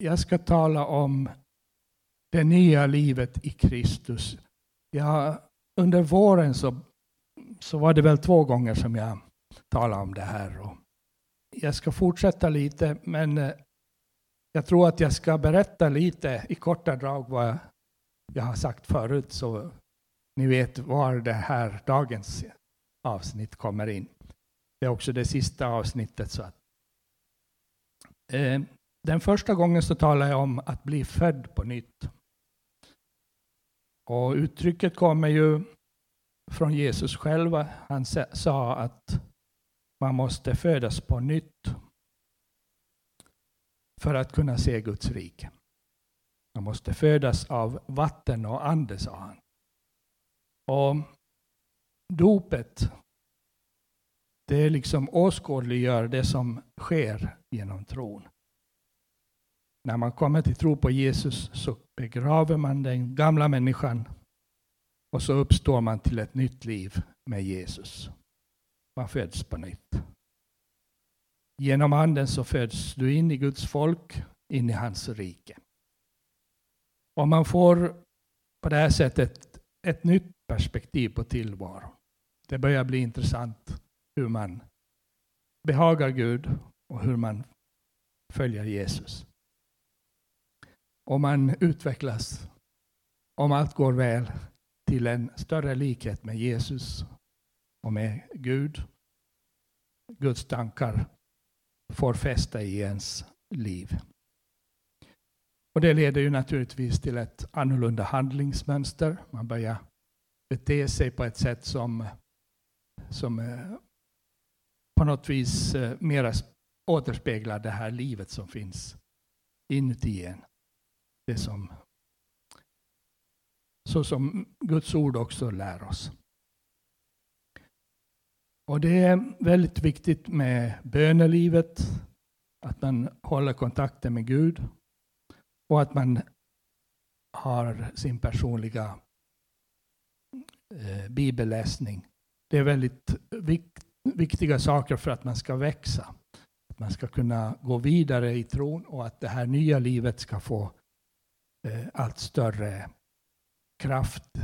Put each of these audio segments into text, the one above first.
jag ska tala om det nya livet i Kristus. Jag, under våren så, så var det väl två gånger som jag talade om det här. Och jag ska fortsätta lite, men eh, jag tror att jag ska berätta lite i korta drag vad jag har sagt förut, så ni vet var det här dagens avsnitt kommer in. Det är också det sista avsnittet. Så att, eh, den första gången så talade jag om att bli född på nytt. Och uttrycket kommer ju från Jesus själv. Han sa att man måste födas på nytt för att kunna se Guds rike. Man måste födas av vatten och ande, sa han. Och dopet, det liksom åskådliggör det som sker genom tron. När man kommer till tro på Jesus så begraver man den gamla människan och så uppstår man till ett nytt liv med Jesus. Man föds på nytt. Genom Anden så föds du in i Guds folk, in i hans rike. Och man får på det här sättet ett nytt perspektiv på tillvaron. Det börjar bli intressant hur man behagar Gud och hur man följer Jesus om man utvecklas, om allt går väl, till en större likhet med Jesus och med Gud. Guds tankar får fästa i ens liv. Och det leder ju naturligtvis till ett annorlunda handlingsmönster. Man börjar bete sig på ett sätt som, som eh, på något vis eh, mera återspeglar det här livet som finns inuti en. Det som, så som Guds ord också lär oss. Och det är väldigt viktigt med bönelivet, att man håller kontakten med Gud och att man har sin personliga eh, bibelläsning. Det är väldigt vikt, viktiga saker för att man ska växa. Att man ska kunna gå vidare i tron och att det här nya livet ska få eh, Eh, allt större kraft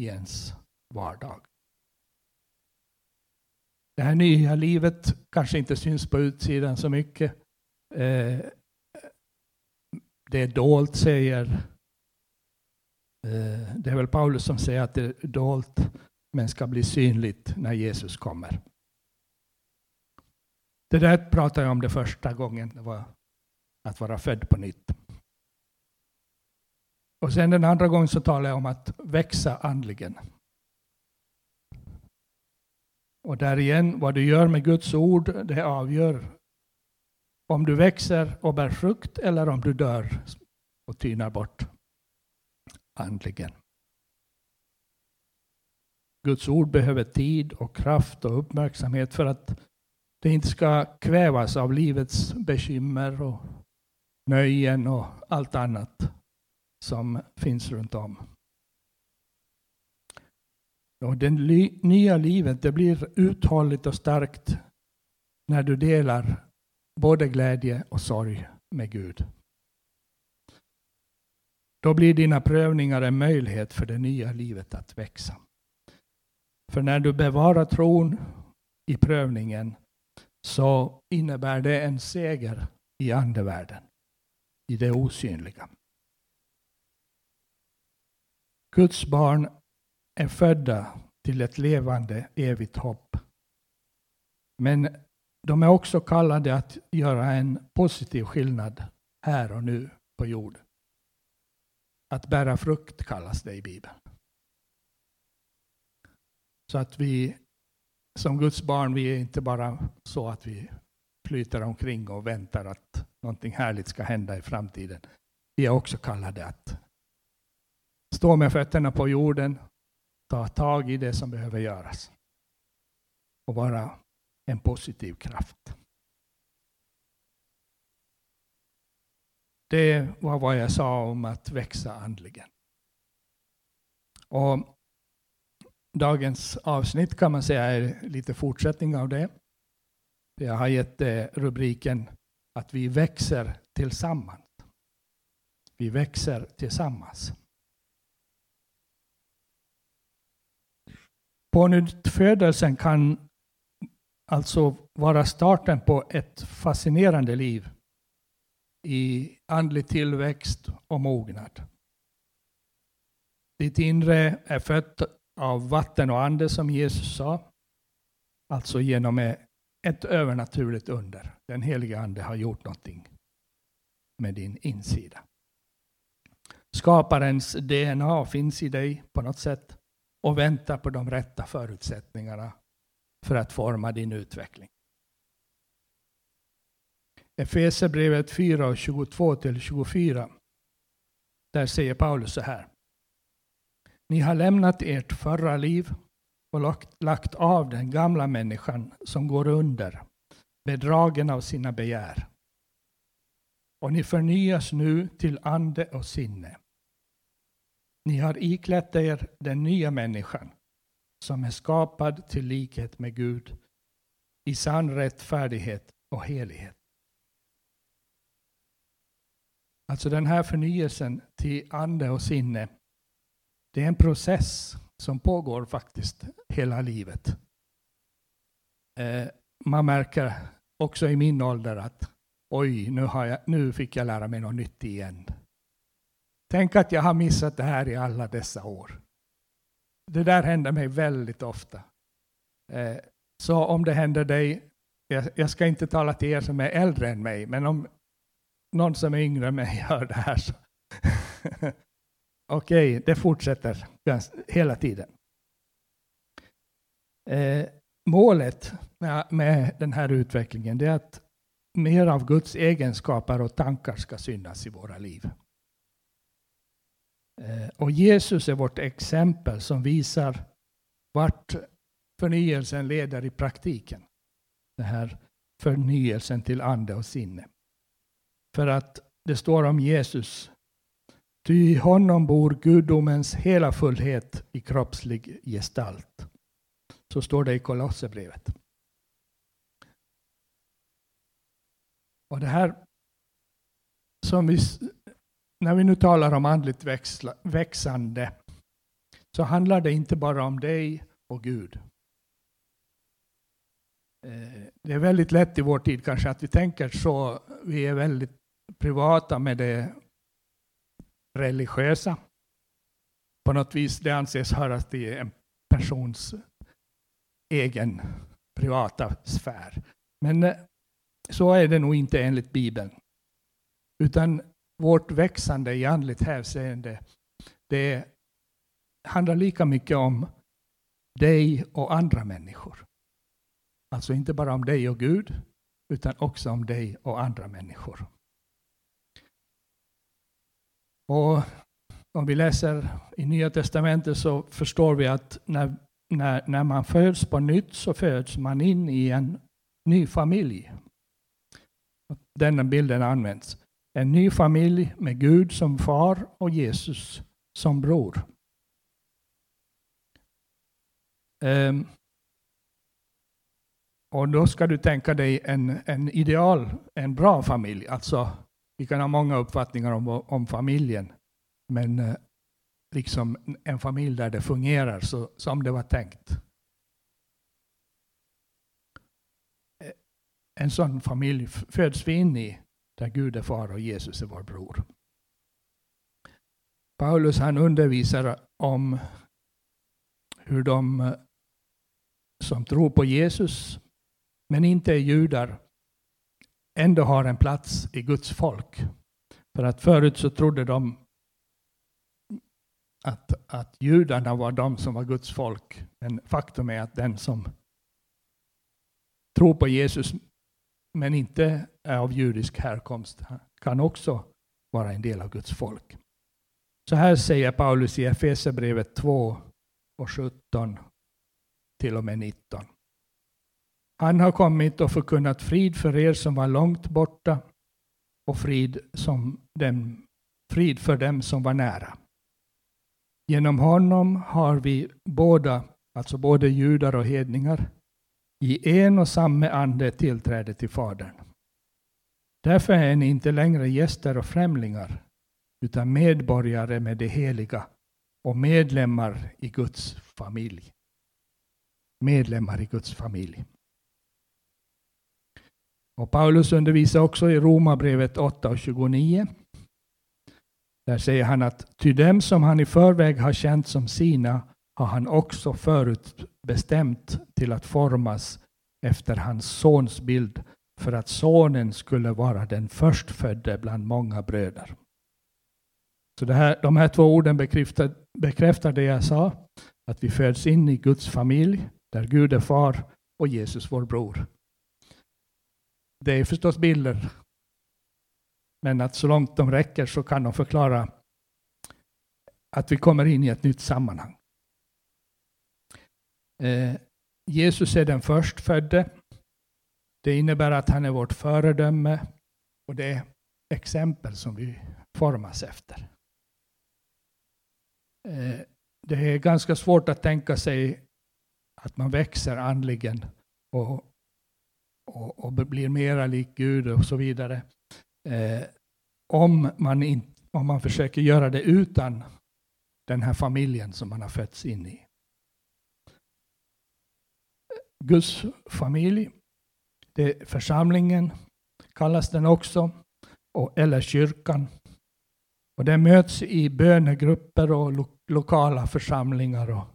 i ens vardag. Det här nya livet kanske inte syns på utsidan så mycket. Eh, det är dolt, säger eh, det är väl Paulus som säger att det är dolt men ska bli synligt när Jesus kommer. Det där pratade jag om det första gången, det var att vara född på nytt. Och sen den andra gången så talade jag om att växa andligen. Och där igen, vad du gör med Guds ord, det avgör om du växer och bär frukt eller om du dör och tynar bort andligen. Guds ord behöver tid och kraft och uppmärksamhet för att det inte ska kvävas av livets bekymmer och nöjen och allt annat som finns runt om. Och det nya livet det blir uthålligt och starkt när du delar både glädje och sorg med Gud. Då blir dina prövningar en möjlighet för det nya livet att växa. För när du bevarar tron i prövningen så innebär det en seger i andevärlden, i det osynliga. Guds barn är födda till ett levande evigt hopp. Men de är också kallade att göra en positiv skillnad här och nu på jorden. Att bära frukt kallas det i Bibeln. Så att vi som Guds barn, vi är inte bara så att vi flyter omkring och väntar att någonting härligt ska hända i framtiden. Vi är också kallade att stå med fötterna på jorden, ta tag i det som behöver göras och vara en positiv kraft. Det var vad jag sa om att växa andligen. Och dagens avsnitt kan man säga är lite fortsättning av det. Jag har gett eh, rubriken att vi växer tillsammans. Vi växer tillsammans. Pånyttfödelsen kan alltså vara starten på ett fascinerande liv i andlig tillväxt och mognad. Ditt inre är fött av vatten och ande som Jesus sa, alltså genom ett övernaturligt under. Den heliga ande har gjort någonting med din insida. Skaparens DNA finns i dig på något sätt och vänta på de rätta förutsättningarna för att forma din utveckling. Efesierbrevet 4 och 22 till 24. Där säger Paulus så här. Ni har lämnat ert förra liv och lagt, lagt av den gamla människan som går under, bedragen av sina begär. Och ni förnyas nu till ande och sinne. Ni har iklätt er den nya människan som är skapad till likhet med Gud i sann rättfärdighet och helighet. Alltså den här förnyelsen till ande och sinne, det är en process som pågår faktiskt hela livet. Eh, man märker också i min ålder att oj, nu, har jag, nu fick jag lära mig något nytt igen. Tänk att jag har missat det här i alla dessa år. Det där händer mig väldigt ofta. Eh, så om det händer dig, jag, jag, ska inte tala till er som är äldre än mig, men om någon som är yngre än mig gör det här så okej, okay, det fortsätter hela tiden. Eh, målet med, med, den här utvecklingen är att mer av Guds egenskaper och tankar ska synas i våra liv. Eh, och Jesus är vårt exempel som visar vart förnyelsen leder i praktiken. Den här förnyelsen till ande och sinne. För att det står om Jesus. Ty i honom bor gudomens hela fullhet i kroppslig gestalt. Så står det i Kolosserbrevet. Och det här som vi när vi nu talar om andligt växla, växande så handlar det inte bara om dig och Gud. Eh, det är väldigt lätt i vår tid kanske att vi tänker så. Vi är väldigt privata med det religiösa. På något vis det anses höra till en persons egen privata sfär. Men eh, så är det nog inte enligt Bibeln. Utan vårt växande i andligt hänseende, det handlar lika mycket om dig och andra människor. Alltså inte bara om dig och Gud, utan också om dig och andra människor. Och om vi läser i Nya Testamentet så förstår vi att när, när, när man föds på nytt så föds man in i en ny familj. Denna bilden används. En ny familj med Gud som far och Jesus som bror. Um, och då ska du tänka dig en, en ideal, en bra familj. Alltså, vi kan ha många uppfattningar om, om familjen, men eh, liksom en familj där det fungerar så, som det var tänkt. Eh, en sån familj föds vi in i där Gud är far och Jesus är vår bror. Paulus han undervisar om hur de eh, som tror på Jesus men inte är judar ändå har en plats i Guds folk. För att förut så trodde de att, att judarna var de som var Guds folk. Men faktum är att den som tror på Jesus men inte är av judisk härkomst kan också vara en del av Guds folk. Så här säger Paulus i Efesierbrevet 2 och 17 till och med 19. Han har kommit och förkunnat frid för er som var långt borta och frid, som dem, frid för dem som var nära. Genom honom har vi båda, alltså både judar och hedningar, i en och samma ande tillträde till Fadern. Därför är ni inte längre gäster och främlingar, utan medborgare med det heliga och medlemmar i Guds familj. Medlemmar i Guds familj. Och Paulus undervisar också i Romarbrevet 8 och 29. Där säger han att ty dem som han i förväg har känt som sina har han också förut bestämt till att formas efter hans sons bild för att sonen skulle vara den förstfödde bland många bröder. Så det här, de här två orden bekräftar, bekräftar det jag sa, att vi föds in i Guds familj, där Gud är far och Jesus vår bror. Det är förstås bilder, men att så långt de räcker så kan de förklara att vi kommer in i ett nytt sammanhang. Eh, Jesus är den förstfödde. Det innebär att han är vårt föredöme och det är exempel som vi formas efter. Eh, det är ganska svårt att tänka sig att man växer andligen och, och, och blir mera lik Gud och så vidare. Eh, om, man in, om man försöker göra det utan den här familjen som man har fötts in i. Guds familj, det församlingen kallas den också, och, eller kyrkan. Och den möts i bönegrupper och lo lokala församlingar och,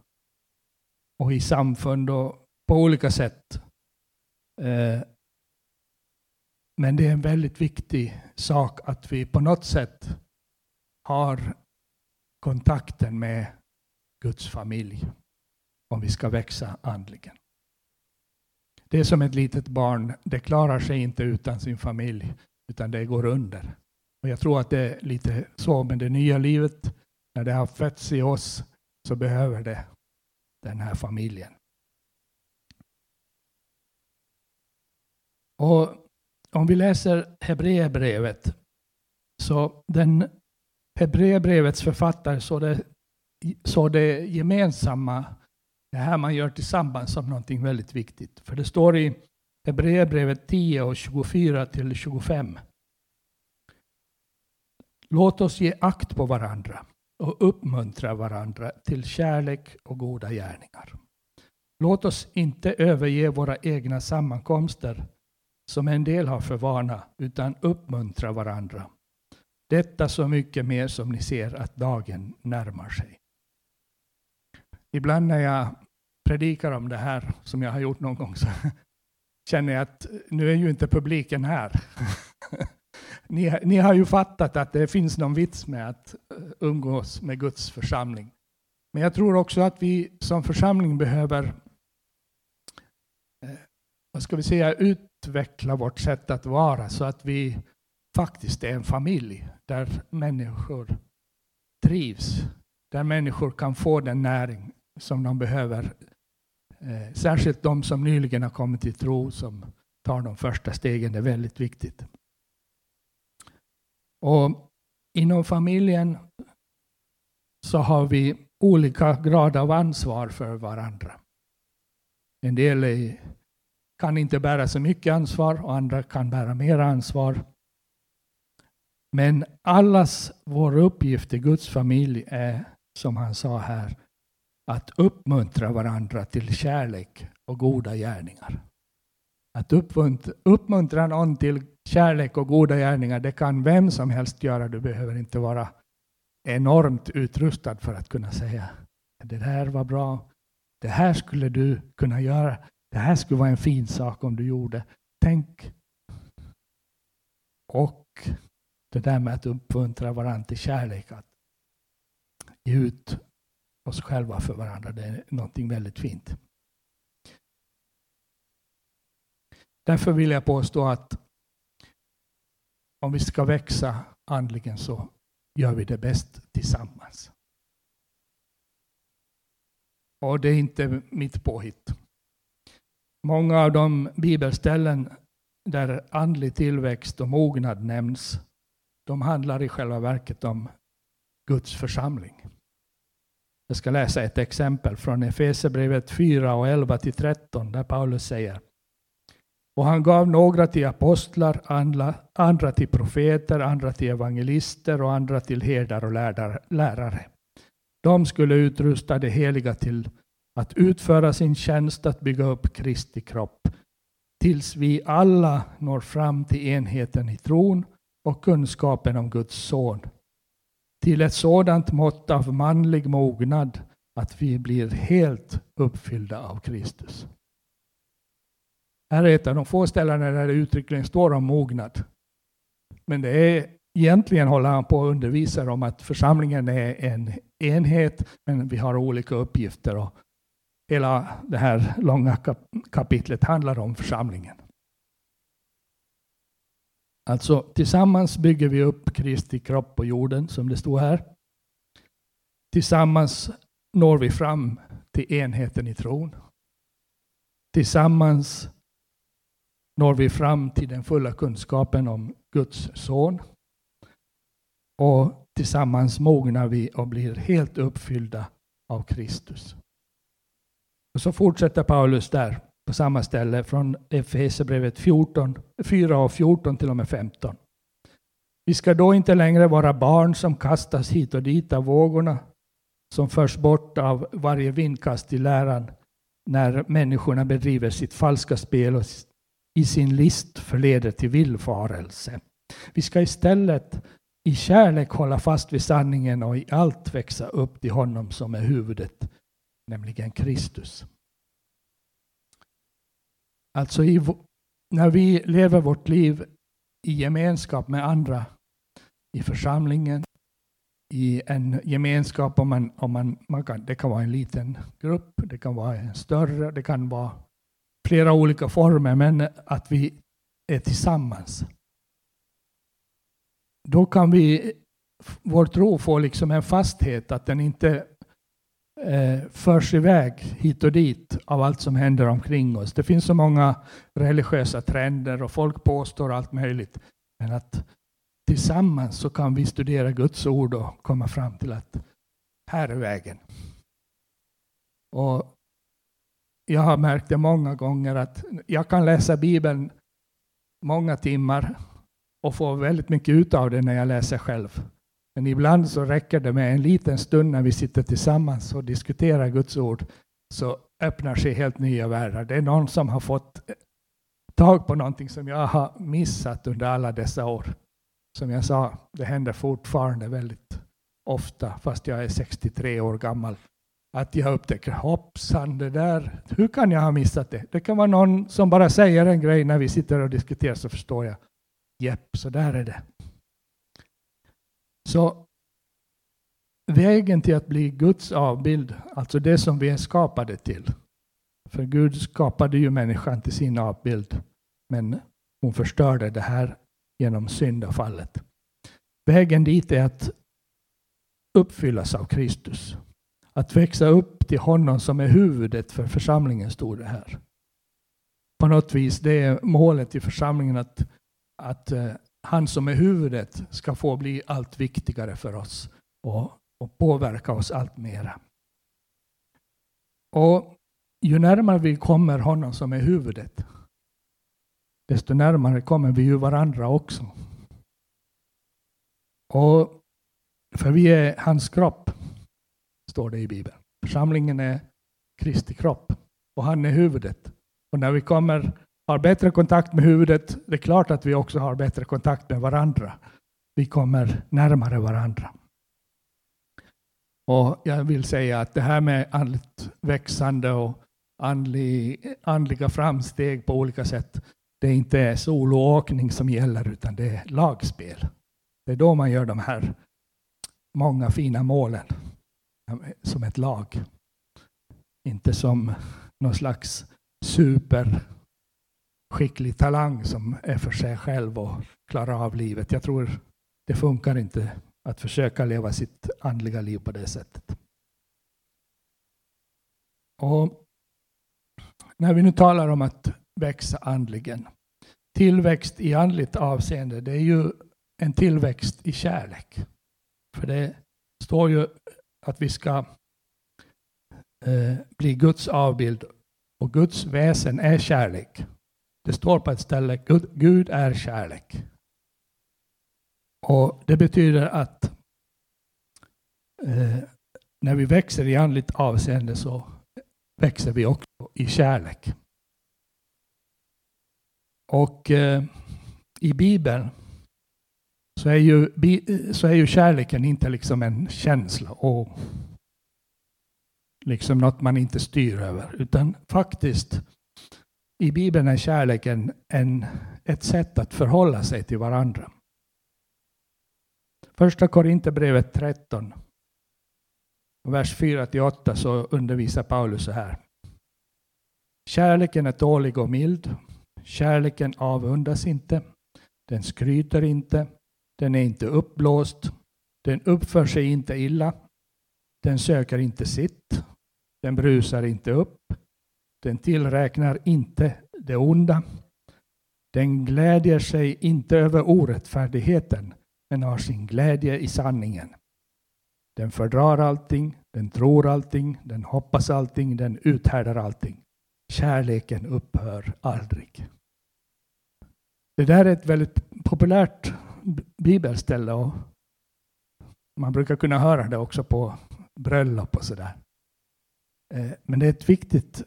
och i samfund och på olika sätt. Eh, men det är en väldigt viktig sak att vi på något sätt har kontakten med Guds familj om vi ska växa andligen. Det är som ett litet barn, det klarar sig inte utan sin familj, utan det går under. Och jag tror att det är lite så med det nya livet. När det har fötts i oss så behöver det den här familjen. Och om vi läser Hebreerbrevet så den Hebreerbrevets författare såg det, så det gemensamma, det här man gör tillsammans, som någonting väldigt viktigt. För det står i Hebreerbrevet 10 och 24 till 25. Låt oss ge akt på varandra och uppmuntra varandra till kärlek och goda gärningar. Låt oss inte överge våra egna sammankomster som en del har för vana, utan uppmuntra varandra. Detta så mycket mer som ni ser att dagen närmar sig. Ibland när jag predikar om det här, som jag har gjort någon gång, så känner jag att nu är ju inte publiken här. ni, ni har ju fattat att det finns någon vits med att eh, umgås med Guds församling. Men jag tror också att vi som församling behöver eh, vad ska vi säga, utveckla vårt sätt att vara så att vi faktiskt är en familj där människor trivs, där människor kan få den näring som de behöver. Eh, särskilt de som nyligen har kommit till tro, som tar de första stegen, det är väldigt viktigt. Och inom familjen så har vi olika grad av ansvar för varandra. En del är, kan inte bära så mycket ansvar och andra kan bära mer ansvar. Men allas vår uppgift i Guds familj är, som han sa här, att uppmuntra varandra till kärlek och goda gärningar. Att uppmuntra, uppmuntra någon till kärlek och goda gärningar, det kan vem som helst göra. Du behöver inte vara enormt utrustad för att kunna säga det här var bra. Det här skulle du kunna göra. Det här skulle vara en fin sak om du gjorde. Tänk. Och det där med att uppmuntra varandra till kärlek, att ge ut oss själva för varandra, det är någonting väldigt fint. Därför vill jag påstå att om vi ska växa andligen så gör vi det bäst tillsammans. Och det är inte mitt påhitt. Många av de bibelställen där andlig tillväxt och mognad nämns de handlar i själva verket om Guds församling. Jag ska läsa ett exempel från Efesierbrevet 4 och 11 till 13 där Paulus säger Och han gav några till apostlar, andra, andra till profeter, andra till evangelister och andra till herdar och lärare. De skulle utrusta de heliga till att utföra sin tjänst att bygga upp Kristi kropp tills vi alla når fram till enheten i tron och kunskapen om Guds son. Till ett sådant mått av manlig mognad att vi blir helt uppfyllda av Kristus. Här är ett av de få ställena där det uttryckligen står om mognad. Men det är egentligen håller han på att undervisa om att församlingen är en enhet, men vi har olika uppgifter. Och hela det här långa kapitlet handlar om församlingen. Alltså tillsammans bygger vi upp Kristi kropp på jorden, som det står här. Tillsammans når vi fram till enheten i tron. Tillsammans når vi fram till den fulla kunskapen om Guds son. Och tillsammans mognar vi och blir helt uppfyllda av Kristus. Och så fortsätter Paulus där på samma ställe från Efesierbrevet 14, 4 och 14 till och med 15. Vi ska då inte längre vara barn som kastas hit och dit av vågorna, som förs bort av varje vindkast i läran när människorna bedriver sitt falska spel och i sin list förleder till villfarelse. Vi ska istället i kärlek hålla fast vid sanningen och i allt växa upp till honom som är huvudet, nämligen Kristus. Alltså i, när vi lever vårt liv i gemenskap med andra i församlingen, i en gemenskap, om man, om man, man kan, det kan vara en liten grupp, det kan vara en större, det kan vara flera olika former, men att vi är tillsammans. Då kan vi, vår tro få liksom en fasthet, att den inte eh, förs iväg hit och dit av allt som händer omkring oss. Det finns så många religiösa trender och folk påstår allt möjligt. Men att tillsammans så kan vi studera Guds ord och komma fram till att här är vägen. Och jag har märkt det många gånger att jag kan läsa Bibeln många timmar och få väldigt mycket ut av det när jag läser själv. Men ibland så räcker det med en liten stund när vi sitter tillsammans och diskuterar Guds ord så öppnar sig helt nya världar. Det är någon som har fått tag på någonting som jag har missat under alla dessa år. Som jag sa, det händer fortfarande väldigt ofta fast jag är 63 år gammal att jag upptäcker hoppsan, det där, hur kan jag ha missat det? Det kan vara någon som bara säger en grej när vi sitter och diskuterar så förstår jag. Jepp, så där är det. Så vägen till att bli Guds avbild, alltså det som vi är skapade till. För Gud skapade ju människan till sin avbild, men hon förstörde det här genom syndafallet. Vägen dit är att uppfyllas av Kristus. Att växa upp till honom som är huvudet för församlingen, stod det här. På något vis, det är målet i församlingen att, att eh, han som är huvudet ska få bli allt viktigare för oss och, och påverka oss allt mera. Och ju närmare vi kommer honom som är huvudet, desto närmare kommer vi ju varandra också. Och för vi är hans kropp står det i Bibeln. Församlingen är Kristi kropp och han är huvudet. Och när vi kommer, har bättre kontakt med huvudet, det är klart att vi också har bättre kontakt med varandra. Vi kommer närmare varandra. Och jag vill säga att det här med andligt växande och andlig, andliga framsteg på olika sätt, det är inte soloåkning som gäller, utan det är lagspel. Det är då man gör de här många fina målen som ett lag. Inte som någon slags super, skicklig talang som är för sig själv och klarar av livet. Jag tror det funkar inte att försöka leva sitt andliga liv på det sättet. Och när vi nu talar om att växa andligen. Tillväxt i andligt avseende, det är ju en tillväxt i kärlek. För det står ju att vi ska eh, bli Guds avbild och Guds väsen är kärlek. Det står på ett ställe, Gud, Gud är kärlek. Och det betyder att eh, när vi växer i andligt avseende så växer vi också i kärlek. Och eh, i Bibeln så är, ju, så är ju kärleken inte liksom en känsla och liksom något man inte styr över, utan faktiskt i Bibeln är kärleken en, ett sätt att förhålla sig till varandra. Första Korinthierbrevet 13, vers 4-8 så undervisar Paulus så här. Kärleken är tålig och mild. Kärleken avundas inte. Den skryter inte. Den är inte uppblåst. Den uppför sig inte illa. Den söker inte sitt. Den brusar inte upp. Den tillräknar inte det onda. Den glädjer sig inte över orättfärdigheten, men har sin glädje i sanningen. Den fördrar allting, den tror allting, den hoppas allting, den uthärdar allting. Kärleken upphör aldrig. Det där är ett väldigt populärt bibelställe och man brukar kunna höra det också på bröllop och sådär. Eh, men det är ett viktigt,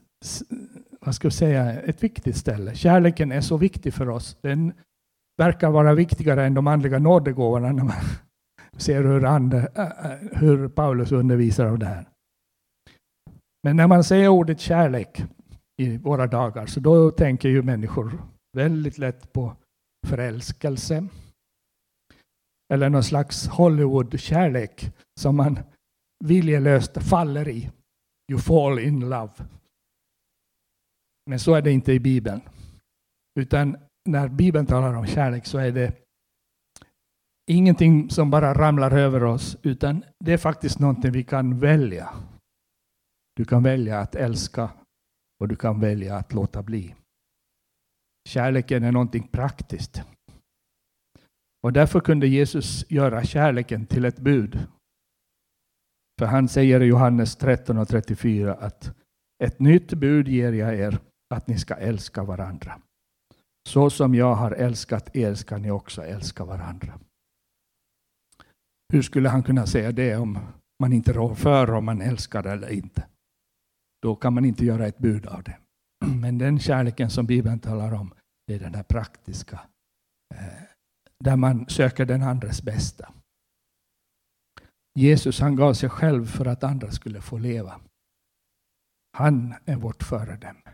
vad ska jag säga, ett viktigt ställe. Kärleken är så viktig för oss. Den verkar vara viktigare än de andliga nådegåvorna när man ser hur, ande, hur Paulus undervisar om det här. Men när man säger ordet kärlek i våra dagar så då tänker ju människor väldigt lätt på förälskelse eller någon slags Hollywood-kärlek som man viljelöst faller i. You fall in love. Men så är det inte i Bibeln. Utan när Bibeln talar om kärlek så är det ingenting som bara ramlar över oss, utan det är faktiskt någonting vi kan välja. Du kan välja att älska och du kan välja att låta bli. Kärleken är någonting praktiskt. Och därför kunde Jesus göra kärleken till ett bud. För han säger i Johannes 13 och 34 att ett nytt bud ger jag er, att ni ska älska varandra. Så som jag har älskat er ska ni också älska varandra. Hur skulle han kunna säga det om man inte rår för om man älskar eller inte? Då kan man inte göra ett bud av det. Men den kärleken som Bibeln talar om, det är den här praktiska, eh, där man söker den andres bästa. Jesus han gav sig själv för att andra skulle få leva. Han är vårt föredöme.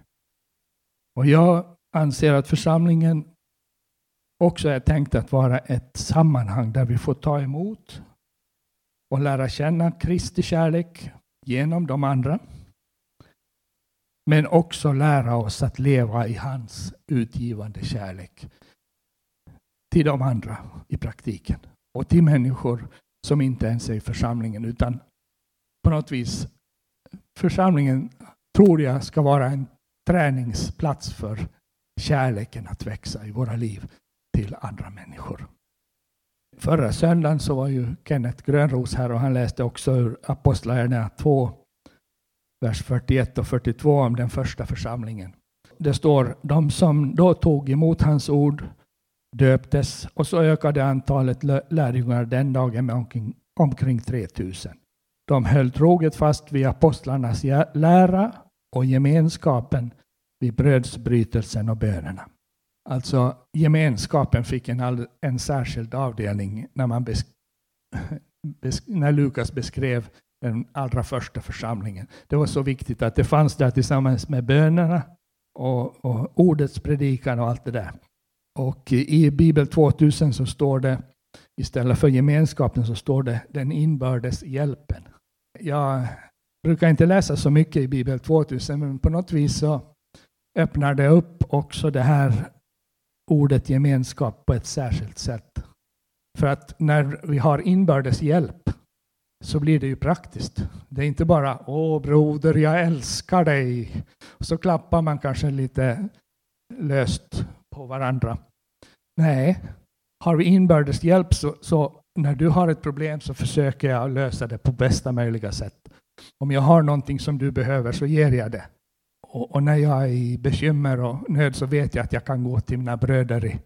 Och jag anser att församlingen också är tänkt att vara ett sammanhang där vi får ta emot och lära känna Kristi kärlek genom de andra. Men också lära oss att leva i hans utgivande kärlek till de andra i praktiken och till människor som inte ens är i församlingen utan på något vis församlingen tror jag ska vara en träningsplats för kärleken att växa i våra liv till andra människor. Förra söndagen så var ju Kenneth Grönros här och han läste också ur Apostlagärningarna 2, vers 41 och 42 om den första församlingen. Det står de som då tog emot hans ord döptes och så ökade antalet lärjungar den dagen med omkring, omkring 3000. De höll troget fast vid apostlarnas lära och gemenskapen vid brödsbrytelsen och bönerna. Alltså gemenskapen fick en, en särskild avdelning när, man besk, besk, när Lukas beskrev den allra första församlingen. Det var så viktigt att det fanns där tillsammans med bönerna och, och ordets predikan och allt det där. Och i Bibel 2000 så står det istället för gemenskapen så står det den inbördes hjälpen. Jag brukar inte läsa så mycket i Bibel 2000 men på något vis så öppnar det upp också det här ordet gemenskap på ett särskilt sätt. För att när vi har inbördes hjälp så blir det ju praktiskt. Det är inte bara Åh broder, jag älskar dig. så klappar man kanske lite löst på varandra. Nej, har vi inbördes hjälp så, så när du har ett problem så försöker jag lösa det på bästa möjliga sätt. Om jag har någonting som du behöver så ger jag det. och, och, när jag är i bekymmer och nöd så vet jag att jag kan gå till mina bröder i,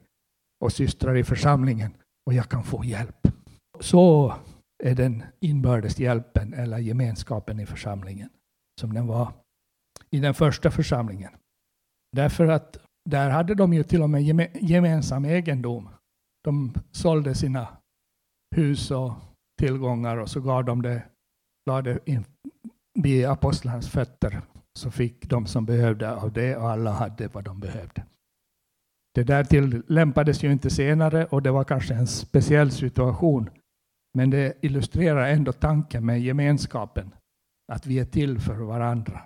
och systrar i församlingen och jag kan få hjälp. Så är den inbördes hjälpen eller gemenskapen i församlingen som den var i den första församlingen. Därför att där hade de ju till och med gemensam egendom. De sålde sina hus och tillgångar och så gav de det, lade in vid apostlarnas fötter så fick de som behövde av det och alla hade vad de behövde. Det där tillämpades ju inte senare och det var kanske en speciell situation. Men det illustrerar ändå tanken med gemenskapen, att vi är till för varandra.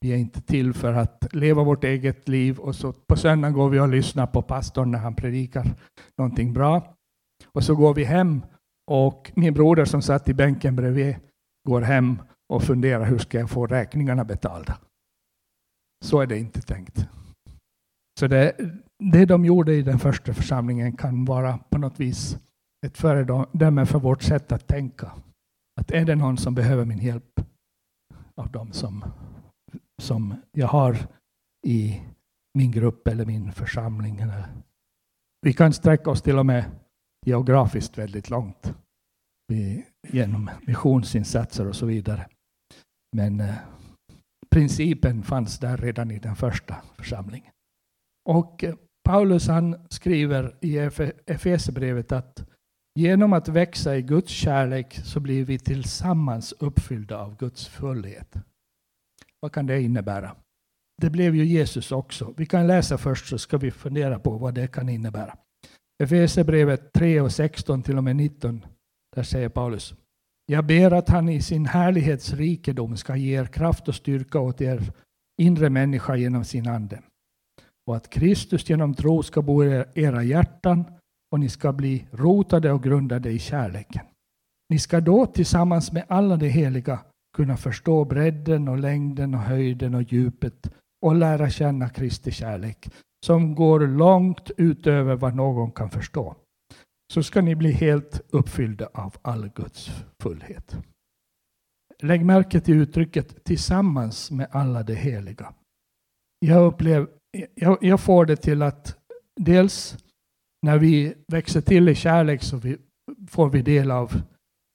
Vi är inte till för att leva vårt eget liv och så på söndagen går vi och lyssnar på pastorn när han predikar någonting bra. Och så går vi hem och min broder som satt i bänken bredvid går hem och fundera hur ska jag få räkningarna betalda. Så är det inte tänkt. Så det, det de gjorde i den första församlingen kan vara på något vis ett föredöme för vårt sätt att tänka. Att är det någon som behöver min hjälp av dem som, som jag har i min grupp eller min församling. Vi kan sträcka oss till och med geografiskt väldigt långt genom missionsinsatser och så vidare. Men eh, principen fanns där redan i den första församlingen. Och eh, Paulus han skriver i Efesierbrevet att genom att växa i Guds kärlek så blir vi tillsammans uppfyllda av Guds fullhet. Vad kan det innebära? Det blev ju Jesus också. Vi kan läsa först så ska vi fundera på vad det kan innebära. Efesierbrevet 3 och 16 till och med 19. Där säger Paulus. Jag ber att han i sin härlighetsrikedom ska ge er kraft och styrka åt er inre människa genom sin ande. Och att Kristus genom tro ska bo i era hjärtan och ni ska bli rotade och grundade i kärleken. Ni ska då tillsammans med alla de heliga kunna förstå bredden och längden och höjden och djupet och lära känna Kristi kärlek som går långt utöver vad någon kan förstå. Så ska ni bli helt uppfyllda av all Guds fullhet. Lägg märke till uttrycket tillsammans med alla de heliga. Jag, upplev, jag, jag får det till att dels när vi växer till i kärlek så vi, får vi del av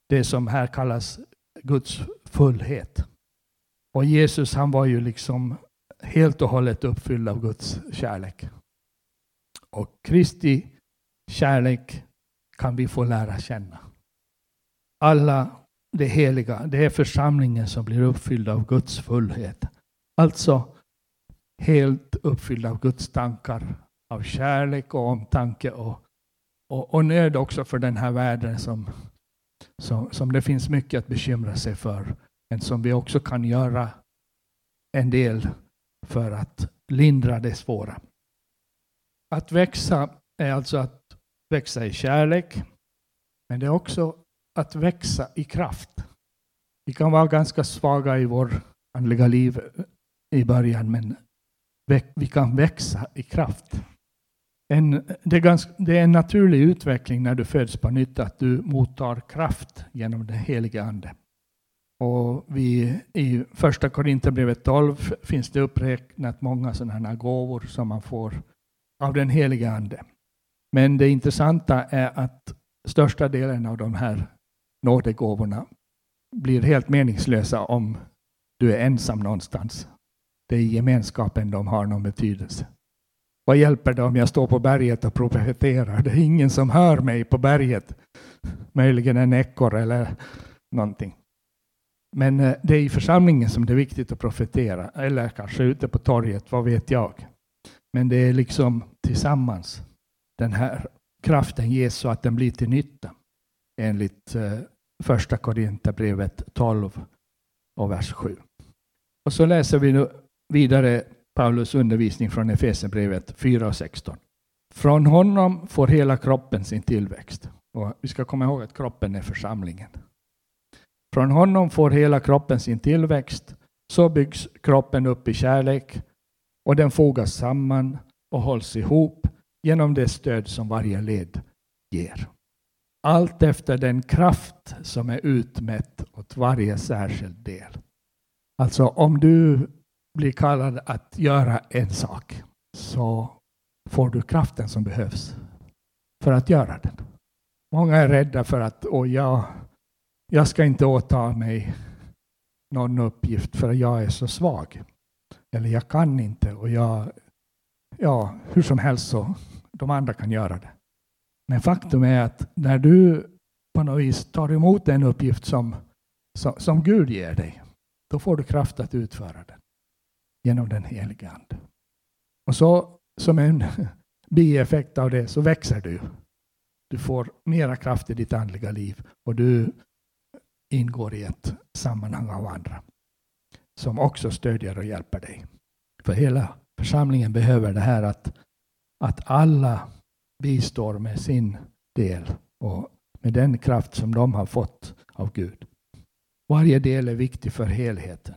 det som här kallas Guds fullhet. Och Jesus han var ju liksom helt och hållet uppfylld av Guds kärlek. Och Kristi kärlek kan vi få lära känna. Alla det heliga, det är församlingen som blir uppfylld av Guds fullhet. Alltså helt uppfylld av Guds tankar, av kärlek och omtanke och, och, och nöd också för den här världen som, som, som det finns mycket att bekymra sig för. Men som vi också kan göra en del för att lindra det svåra. Att växa är alltså att växa i kärlek, men det är också att växa i kraft. Vi kan vara ganska svaga i vårt andliga liv i början, men vi kan växa i kraft. En, det, är ganska, det är en naturlig utveckling när du föds på nytt, att du mottar kraft genom den helige Ande. Och vi, I första Korinthierbrevet 12 finns det uppräknat många sådana gåvor som man får av den helige Ande. Men det intressanta är att största delen av de här nådegåvorna blir helt meningslösa om du är ensam någonstans. Det är gemenskapen de har någon betydelse. Vad hjälper det om jag står på berget och profeterar? Det är ingen som hör mig på berget. Möjligen en ekorre eller någonting. Men eh, det är i församlingen som det är viktigt att profetera, eller kanske ute på torget, vad vet jag. Men det är liksom tillsammans den här kraften ges så att den blir till nytta. Enligt eh, första Korinthierbrevet 12 och vers 7. Och så läser vi nu vidare Paulus undervisning från Efesierbrevet 4 och 16. Från honom får hela kroppen sin tillväxt. Och vi ska komma ihåg att kroppen är församlingen. Från honom får hela kroppen sin tillväxt. Så byggs kroppen upp i kärlek och den fogas samman och hålls ihop genom det stöd som varje led ger. Allt efter den kraft som är utmätt åt varje särskild del. Alltså om du blir kallad att göra en sak så får du kraften som behövs för att göra den. Många är rädda för att och jag, jag ska inte åta mig någon uppgift för jag är så svag. Eller jag kan inte och jag, ja, hur som helst så de andra kan göra det. Men faktum är att när du på något vis tar emot den uppgift som, som, som Gud ger dig, då får du kraft att utföra den genom den helige Ande. Och så som en bieffekt av det så växer du. Du får mera kraft i ditt andliga liv och du ingår i ett sammanhang av andra som också stödjer och hjälper dig. För hela församlingen behöver det här att, att alla bistår med sin del och med den kraft som de har fått av Gud. Varje del är viktig för helheten.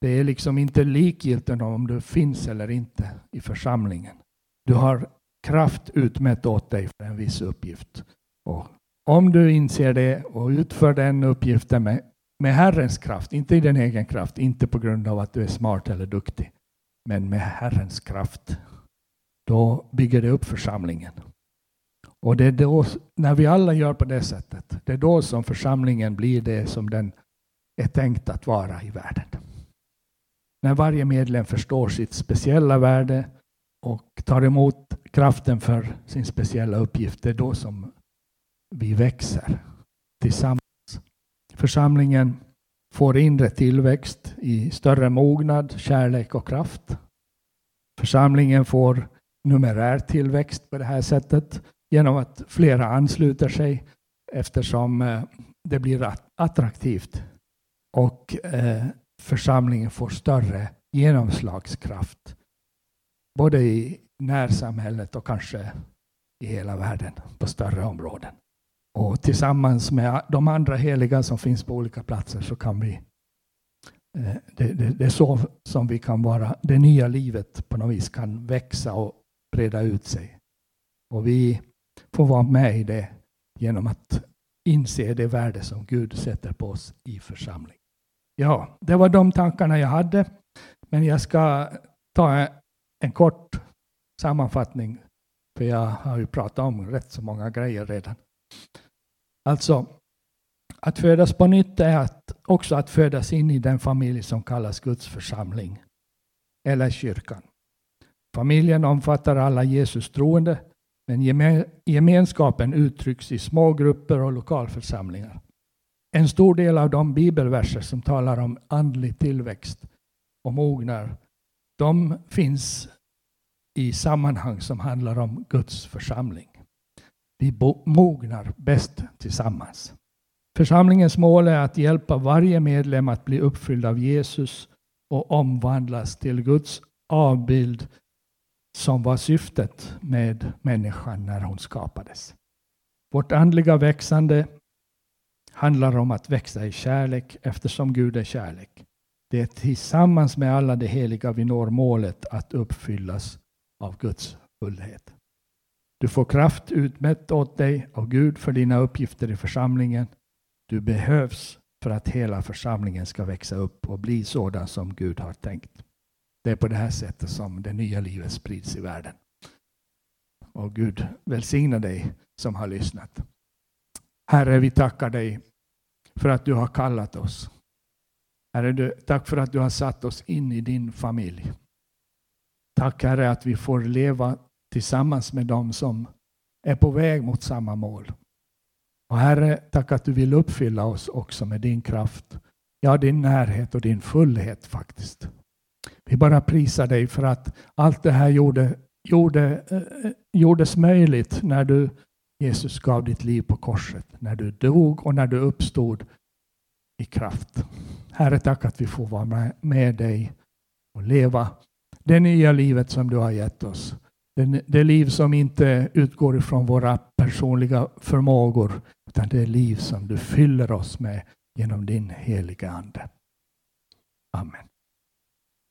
Det är liksom inte likgiltigt om du finns eller inte i församlingen. Du har kraft utmätt åt dig för en viss uppgift. Och om du inser det och utför den uppgiften med, med Herrens kraft, inte i din egen kraft, inte på grund av att du är smart eller duktig, men med Herrens kraft, då bygger det upp församlingen. Och det är då, när vi alla gör på det sättet, det är då som församlingen blir det som den är tänkt att vara i världen. När varje medlem förstår sitt speciella värde och tar emot kraften för sin speciella uppgift, det är då som vi växer tillsammans. Församlingen får inre tillväxt i större mognad, kärlek och kraft. Församlingen får numerär tillväxt på det här sättet genom att flera ansluter sig eftersom eh, det blir attraktivt och eh, församlingen får större genomslagskraft både i närsamhället och kanske i hela världen på större områden. Och tillsammans med de andra heliga som finns på olika platser så kan vi eh, det, det, det, är så som vi kan vara, det nya livet på något vis kan växa och breda ut sig. Och vi får vara med i det genom att inse det värde som Gud sätter på oss i församling. Ja, det var de tankarna jag hade. Men jag ska ta en kort sammanfattning, för jag har ju pratat om rätt så många grejer redan. Alltså, att födas på nytt är att, också att födas in i den familj som kallas Guds församling, eller kyrkan. Familjen omfattar alla Jesus troende men gemenskapen uttrycks i små grupper och lokalförsamlingar. En stor del av de bibelverser som talar om andlig tillväxt och mognar, de finns i sammanhang som handlar om Guds församling. Vi mognar bäst tillsammans. Församlingens mål är att hjälpa varje medlem att bli uppfylld av Jesus och omvandlas till Guds avbild som var syftet med människan när hon skapades. Vårt andliga växande handlar om att växa i kärlek eftersom Gud är kärlek. Det är tillsammans med alla de heliga vi når målet att uppfyllas av Guds fullhet. Du får kraft utmätt åt dig av Gud för dina uppgifter i församlingen. Du behövs för att hela församlingen ska växa upp och bli sådan som Gud har tänkt. Det är på det här sättet som det nya livet sprids i världen. Och Gud välsigna dig som har lyssnat. Herre, vi tackar dig för att du har kallat oss. Herre, tack för att du har satt oss in i din familj. Tack Herre att vi får leva tillsammans med dem som är på väg mot samma mål. Och Herre, tack att du vill uppfylla oss också med din kraft. Ja, din närhet och din fullhet faktiskt. Vi bara prisar dig för att allt det här gjorde, gjorde, eh, gjordes möjligt när du Jesus gav ditt liv på korset, när du dog och när du uppstod i kraft. Herre, tack att vi får vara med, med dig och leva det nya livet som du har gett oss. Det, det liv som inte utgår ifrån våra personliga förmågor, utan det liv som du fyller oss med genom din heliga Ande. Amen.